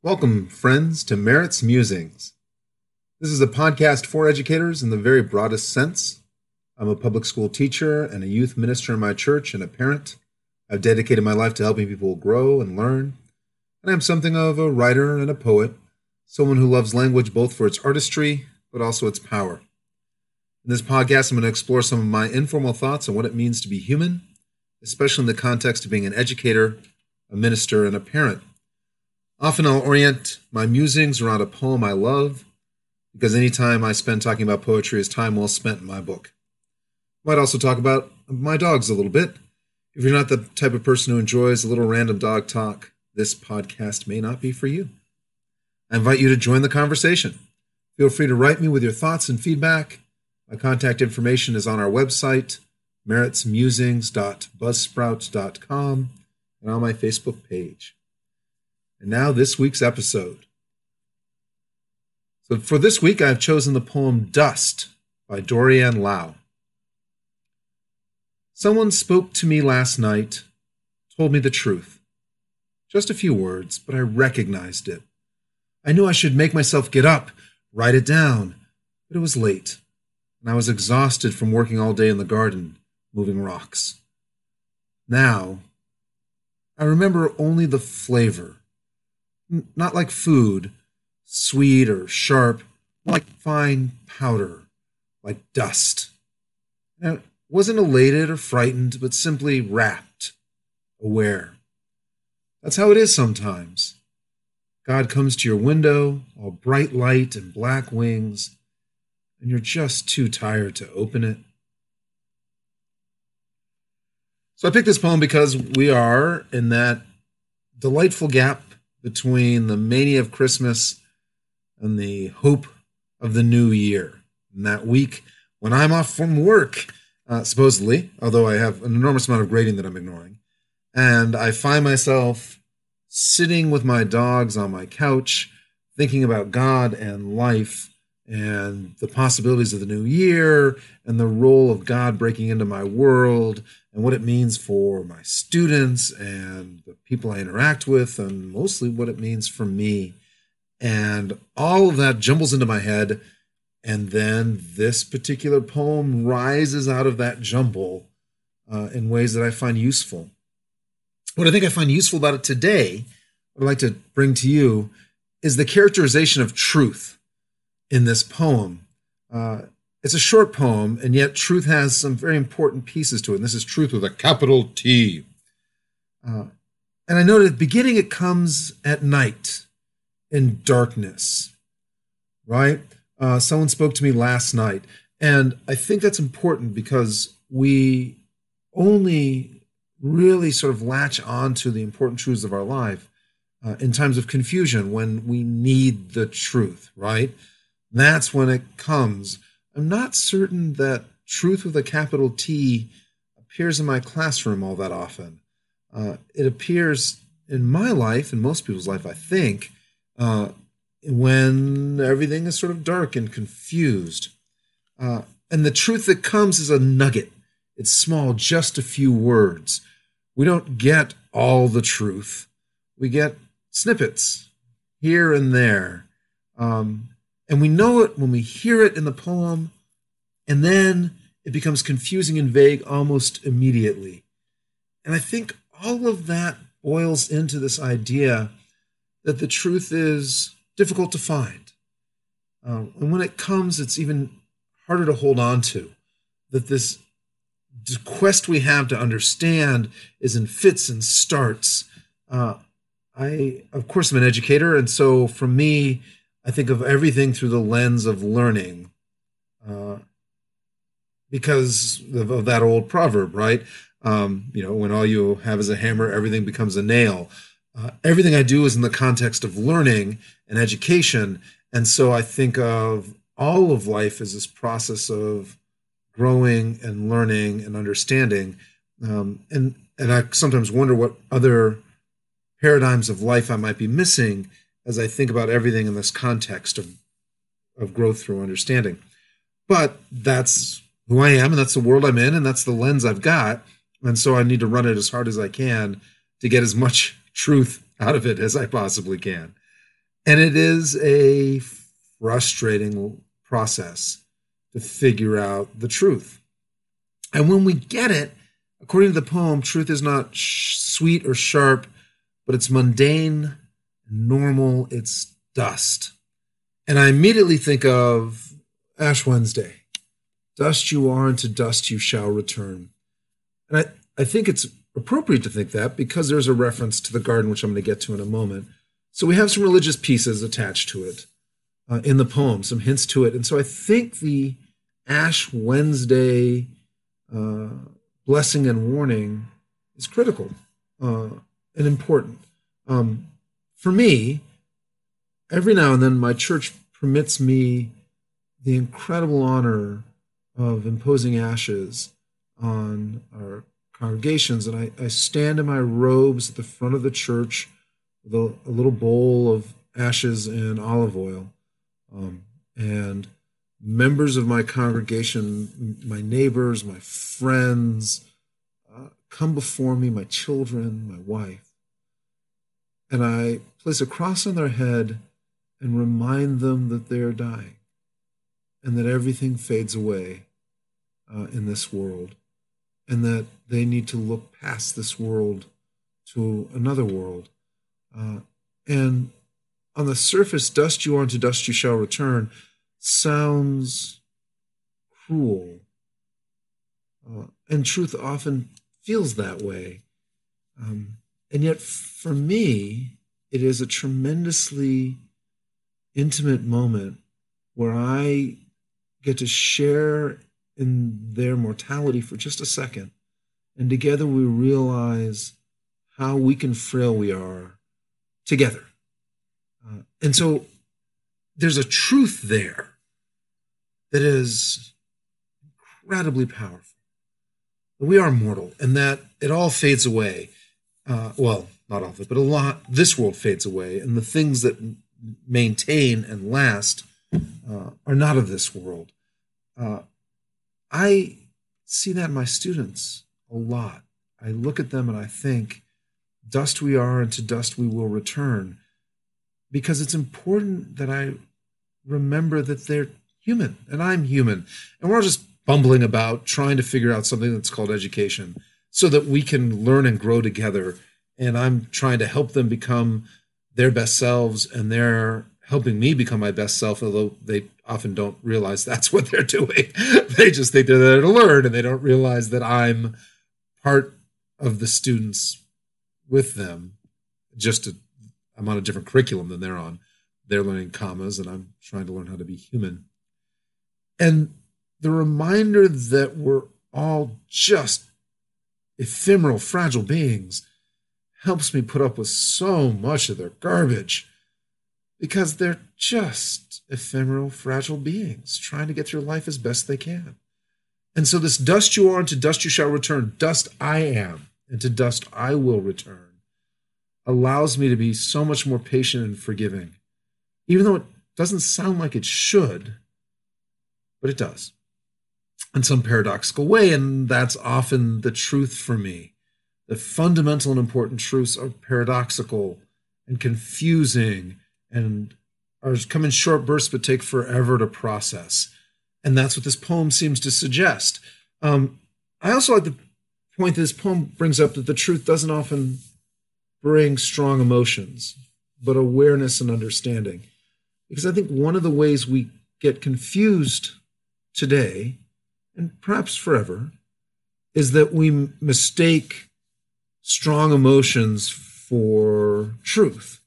Welcome, friends, to Merritt's Musings. This is a podcast for educators in the very broadest sense. I'm a public school teacher and a youth minister in my church and a parent. I've dedicated my life to helping people grow and learn. And I'm something of a writer and a poet, someone who loves language both for its artistry, but also its power. In this podcast, I'm going to explore some of my informal thoughts on what it means to be human, especially in the context of being an educator, a minister, and a parent. Often I'll orient my musings around a poem I love, because any time I spend talking about poetry is time well spent in my book. I might also talk about my dogs a little bit. If you're not the type of person who enjoys a little random dog talk, this podcast may not be for you. I invite you to join the conversation. Feel free to write me with your thoughts and feedback. My contact information is on our website, meritsmusings.buzzsprout.com, and on my Facebook page. And now, this week's episode. So, for this week, I've chosen the poem Dust by Dorianne Laux. Someone spoke to me last night, told me the truth. Just a few words, but I recognized it. I knew I should make myself get up, write it down, but it was late, and I was exhausted from working all day in the garden, moving rocks. Now, I remember only the flavor not like food, sweet or sharp, like fine powder, like dust. And I wasn't elated or frightened, but simply rapt, aware. That's how it is sometimes. God comes to your window, all bright light and black wings, and you're just too tired to open it. So I picked this poem because we are in that delightful gap between the mania of Christmas and the hope of the new year. And that week when I'm off from work, uh, supposedly, although I have an enormous amount of grading that I'm ignoring, and I find myself sitting with my dogs on my couch, thinking about God and life and the possibilities of the new year and the role of God breaking into my world and what it means for my students and the people I interact with, and mostly what it means for me. And all of that jumbles into my head. And then this particular poem rises out of that jumble uh, in ways that I find useful. What I think I find useful about it today, what I'd like to bring to you, is the characterization of truth in this poem. Uh, it's a short poem, and yet truth has some very important pieces to it. And this is truth with a capital T. Uh, and I noted at the beginning it comes at night in darkness, right? Uh, someone spoke to me last night. And I think that's important because we only really sort of latch on to the important truths of our life uh, in times of confusion when we need the truth, right? That's when it comes. I'm not certain that truth with a capital T appears in my classroom all that often. Uh, it appears in my life, in most people's life, I think, uh, when everything is sort of dark and confused. Uh, and the truth that comes is a nugget. It's small, just a few words. We don't get all the truth. We get snippets here and there. Um, and we know it when we hear it in the poem, and then it becomes confusing and vague almost immediately. And I think all of that boils into this idea that the truth is difficult to find. Um, and when it comes, it's even harder to hold on to. That this quest we have to understand is in fits and starts. Uh, I, of course, am an educator, and so for me, I think of everything through the lens of learning, uh, because of, of, that old proverb, right? Um, you know, when all you have is a hammer, everything becomes a nail. Uh, everything I do is in the context of learning and education, and so I think of all of life as this process of growing and learning and understanding. Um, and and I sometimes wonder what other paradigms of life I might be missing as I think about everything in this context of, of growth through understanding. But that's who I am, and that's the world I'm in, and that's the lens I've got. And so I need to run it as hard as I can to get as much truth out of it as I possibly can. And it is a frustrating process to figure out the truth. And when we get it, according to the poem, truth is not sh- sweet or sharp, but it's mundane, normal, it's dust. And I immediately think of Ash Wednesday. Dust you are, and to dust you shall return. And I, I think it's appropriate to think that because there's a reference to the garden, which I'm going to get to in a moment. So we have some religious pieces attached to it uh, in the poem, some hints to it. And so I think the Ash Wednesday uh, blessing and warning is critical uh, and important. Um, for me, every now and then my church permits me the incredible honor of imposing ashes on our congregations. And I, I stand in my robes at the front of the church with a, a little bowl of ashes and olive oil. Um, and members of my congregation, my neighbors, my friends, uh, come before me, my children, my wife. And I place a cross on their head and remind them that they are dying and that everything fades away uh, in this world and that they need to look past this world to another world. Uh, and on the surface, dust you are, to dust you shall return sounds cruel. Uh, and truth often feels that way. Um, and yet, for me, it is a tremendously intimate moment where I get to share in their mortality for just a second. And together we realize how weak and frail we are together. Uh, and so there's a truth there that is incredibly powerful. We are mortal and that it all fades away. Uh, well, not all of it, but a lot, this world fades away. And the things that maintain and last uh, are not of this world. Uh, I see that in my students a lot. I look at them and I think, dust we are, and to dust we will return. Because it's important that I remember that they're human and I'm human. And we're all just bumbling about trying to figure out something that's called education so that we can learn and grow together. And I'm trying to help them become their best selves and they're helping me become my best self, although they often don't realize that's what they're doing. they just think they're there to learn and they don't realize that I'm part of the students with them. Just to, I'm on a different curriculum than they're on. They're learning commas and I'm trying to learn how to be human. And the reminder that we're all just ephemeral, fragile beings helps me put up with so much of their garbage because they're just ephemeral, fragile beings trying to get through life as best they can. And so, this dust you are, and to dust you shall return, dust I am, and to dust I will return, allows me to be so much more patient and forgiving, even though it doesn't sound like it should, but it does in some paradoxical way. And that's often the truth for me. The fundamental and important truths are paradoxical and confusing and are come in short bursts but take forever to process. And that's what this poem seems to suggest. Um, I also like the point that this poem brings up that the truth doesn't often bring strong emotions, but awareness and understanding. Because I think one of the ways we get confused today, and perhaps forever, is that we mistake strong emotions for truth.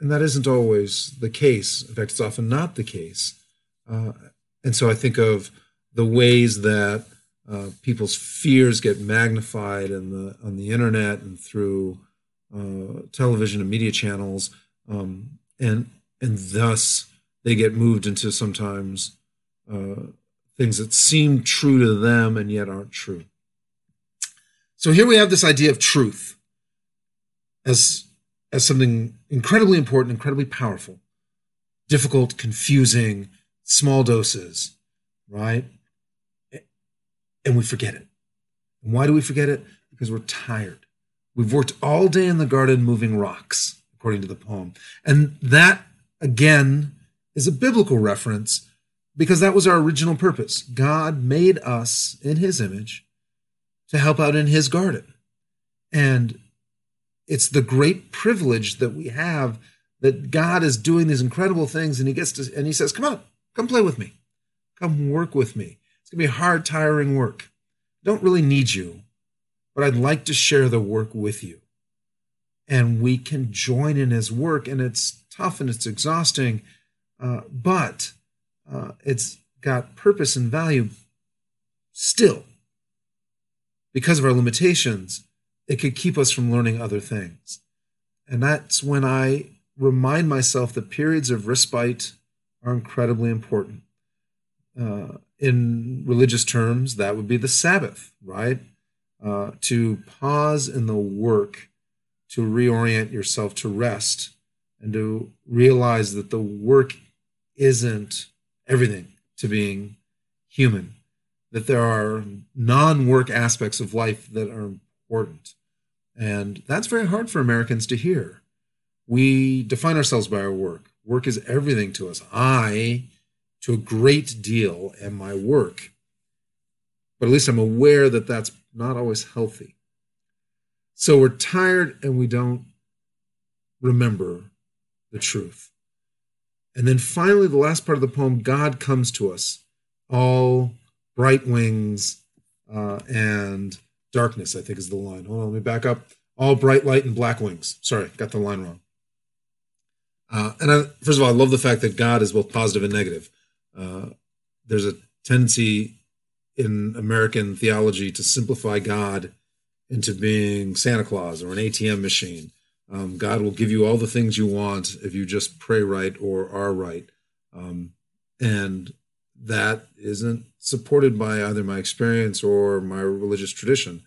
And that isn't always the case. In fact, it's often not the case. Uh, and so I think of the ways that uh, people's fears get magnified in the on the internet and through uh, television and media channels, um, and and thus they get moved into sometimes uh, things that seem true to them and yet aren't true. So here we have this idea of truth as as something incredibly important, incredibly powerful, difficult, confusing, small doses, right? And we forget it. And why do we forget it? Because we're tired. We've worked all day in the garden moving rocks, according to the poem. And that, again, is a biblical reference because that was our original purpose. God made us in his image to help out in his garden. And it's the great privilege that we have that God is doing these incredible things and he gets to and he says, "Come on, come play with me. Come work with me. It's going to be hard, tiring work. Don't really need you, but I'd like to share the work with you." And we can join in his work and it's tough and it's exhausting, uh, but uh, it's got purpose and value still. Because of our limitations it could keep us from learning other things. And that's when i remind myself that periods of respite are incredibly important. Uh, in religious terms that would be the sabbath right? Uh, to pause in the work to reorient yourself to rest and to realize that the work isn't everything to being human, that there are non work aspects of life that are important. And that's very hard for Americans to hear. We define ourselves by our work. Work is everything to us. I, to a great deal, am my work. But at least I'm aware that that's not always healthy. So we're tired and we don't remember the truth. And then finally, the last part of the poem, God comes to us, all bright wings uh, and darkness, I think is the line. Hold on, let me back up. All bright light and black wings. Sorry, got the line wrong. Uh, and I, first of all, I love the fact that God is both positive and negative. Uh, there's a tendency in American theology to simplify God into being Santa Claus or an ATM machine. Um, God will give you all the things you want if you just pray right or are right. Um, and that isn't supported by either my experience or my religious tradition,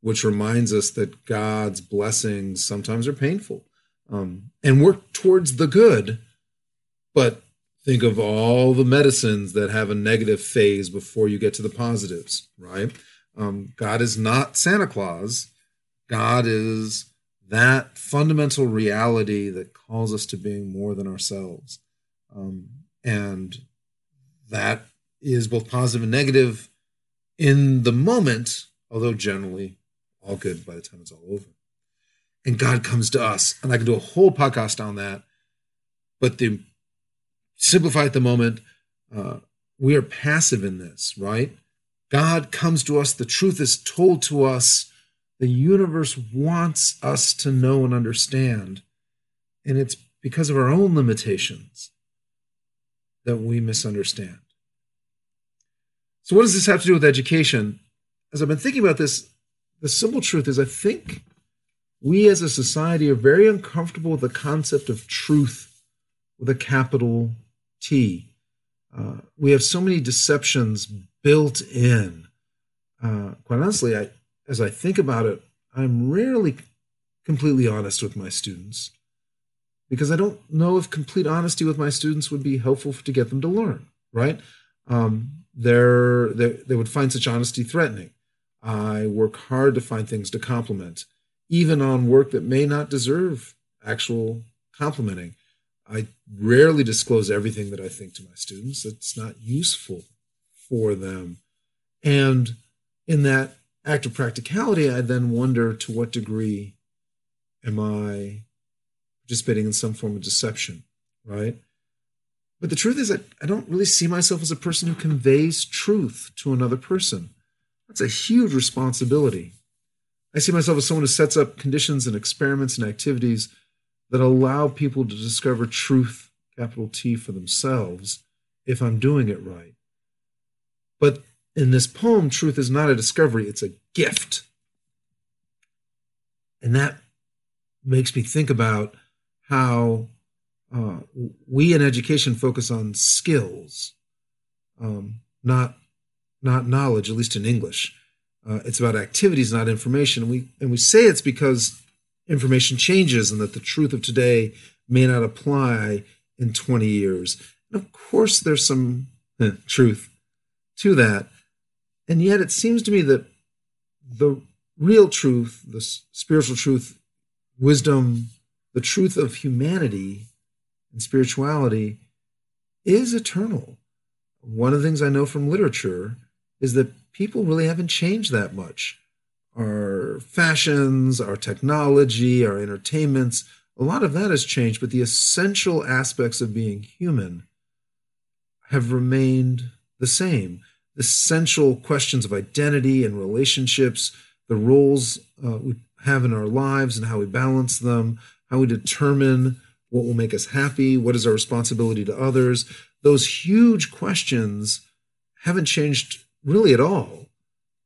which reminds us that God's blessings sometimes are painful um, and work towards the good. But think of all the medicines that have a negative phase before you get to the positives, right? Um, God is not Santa Claus. God is that fundamental reality that calls us to being more than ourselves. Um, and that is both positive and negative in the moment, although generally all good by the time it's all over. And God comes to us, and I can do a whole podcast on that. But to simplify at the moment, uh, we are passive in this, right? God comes to us, the truth is told to us the universe wants us to know and understand. And it's because of our own limitations that we misunderstand. So, what does this have to do with education? As I've been thinking about this, the simple truth is I think we as a society are very uncomfortable with the concept of truth with a capital T. Uh, we have so many deceptions built in. Uh, quite honestly, I, as I think about it, I'm rarely completely honest with my students because I don't know if complete honesty with my students would be helpful to get them to learn, right? Um, they're, they're, they would find such honesty threatening. I work hard to find things to compliment, even on work that may not deserve actual complimenting. I rarely disclose everything that I think to my students. It's not useful for them. And in that act of practicality, I then wonder to what degree am I participating in some form of deception, right? But the truth is that I don't really see myself as a person who conveys truth to another person. That's a huge responsibility. I see myself as someone who sets up conditions and experiments and activities that allow people to discover truth, capital T, for themselves if I'm doing it right. But in this poem, truth is not a discovery, it's a gift. And that makes me think about how uh, we in education focus on skills, um, not not knowledge, at least in English. Uh, it's about activities, not information. And we and we say it's because information changes and that the truth of today may not apply in 20 years. And of course, there's some eh, truth to that. And yet it seems to me that the real truth, the spiritual truth, wisdom, the truth of humanity and spirituality is eternal. One of the things I know from literature is that people really haven't changed that much. Our fashions, our technology, our entertainments, a lot of that has changed, but the essential aspects of being human have remained the same. Essential questions of identity and relationships, the roles uh, we have in our lives and how we balance them, how we determine what will make us happy, what is our responsibility to others. Those huge questions haven't changed really at all,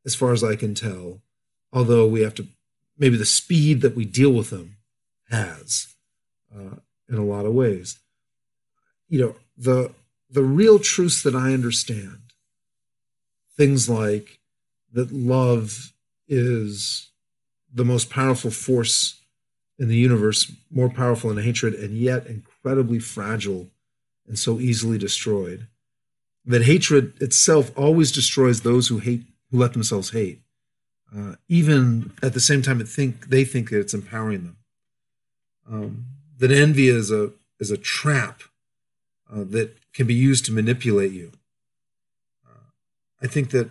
as far as I can tell, although we have to, maybe the speed that we deal with them has uh, in a lot of ways. You know, the, the real truths that I understand, things like that love is the most powerful force in the universe, more powerful than hatred, and yet incredibly fragile and so easily destroyed. That hatred itself always destroys those who hate, who let themselves hate, uh, even at the same time it think they think that it's empowering them. Um, that envy is a is a trap uh, that can be used to manipulate you. I think that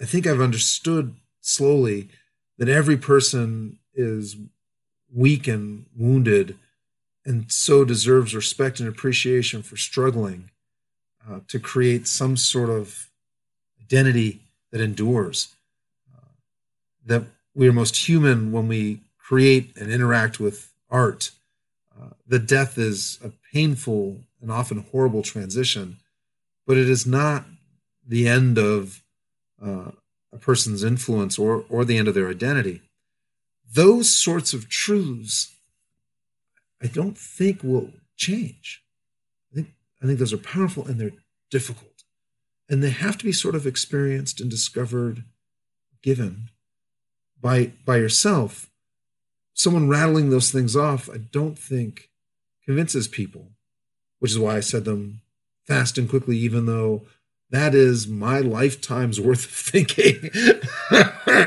I think I've understood slowly that every person is weak and wounded and so deserves respect and appreciation for struggling uh, to create some sort of identity that endures. Uh, that we are most human when we create and interact with art. Uh, the death is a painful and often horrible transition, but it is not the end of uh, a person's influence or, or the end of their identity those sorts of truths, I don't think will change. I think, I think those are powerful and they're difficult. And they have to be sort of experienced and discovered, given by, by yourself. Someone rattling those things off, I don't think convinces people, which is why I said them fast and quickly, even though that is my lifetime's worth of thinking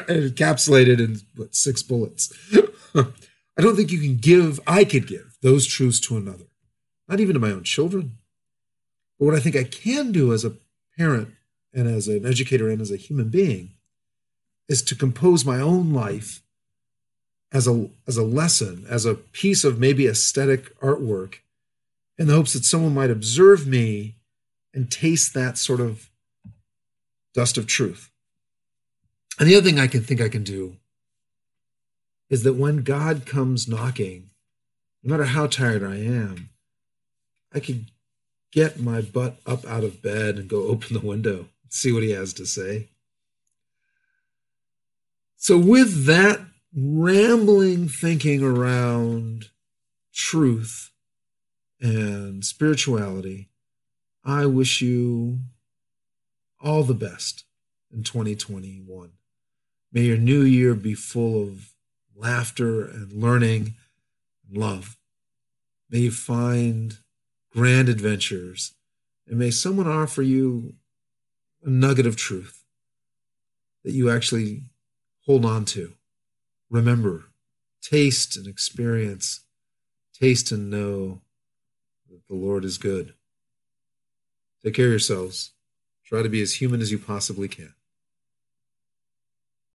encapsulated in what, six bullets. I don't think you can give, I could give those truths to another, not even to my own children. But what I think I can do as a parent and as an educator and as a human being is to compose my own life as a, as a lesson, as a piece of maybe aesthetic artwork in the hopes that someone might observe me and taste that sort of dust of truth. And the other thing I can think I can do is that when God comes knocking, no matter how tired I am, I can get my butt up out of bed and go open the window, see what he has to say. So, with that rambling thinking around truth and spirituality, I wish you all the best in 2021. May your new year be full of laughter and learning and love. May you find grand adventures, and may someone offer you a nugget of truth that you actually hold on to. Remember, taste and experience, taste and know that the Lord is good. Take care of yourselves. Try to be as human as you possibly can.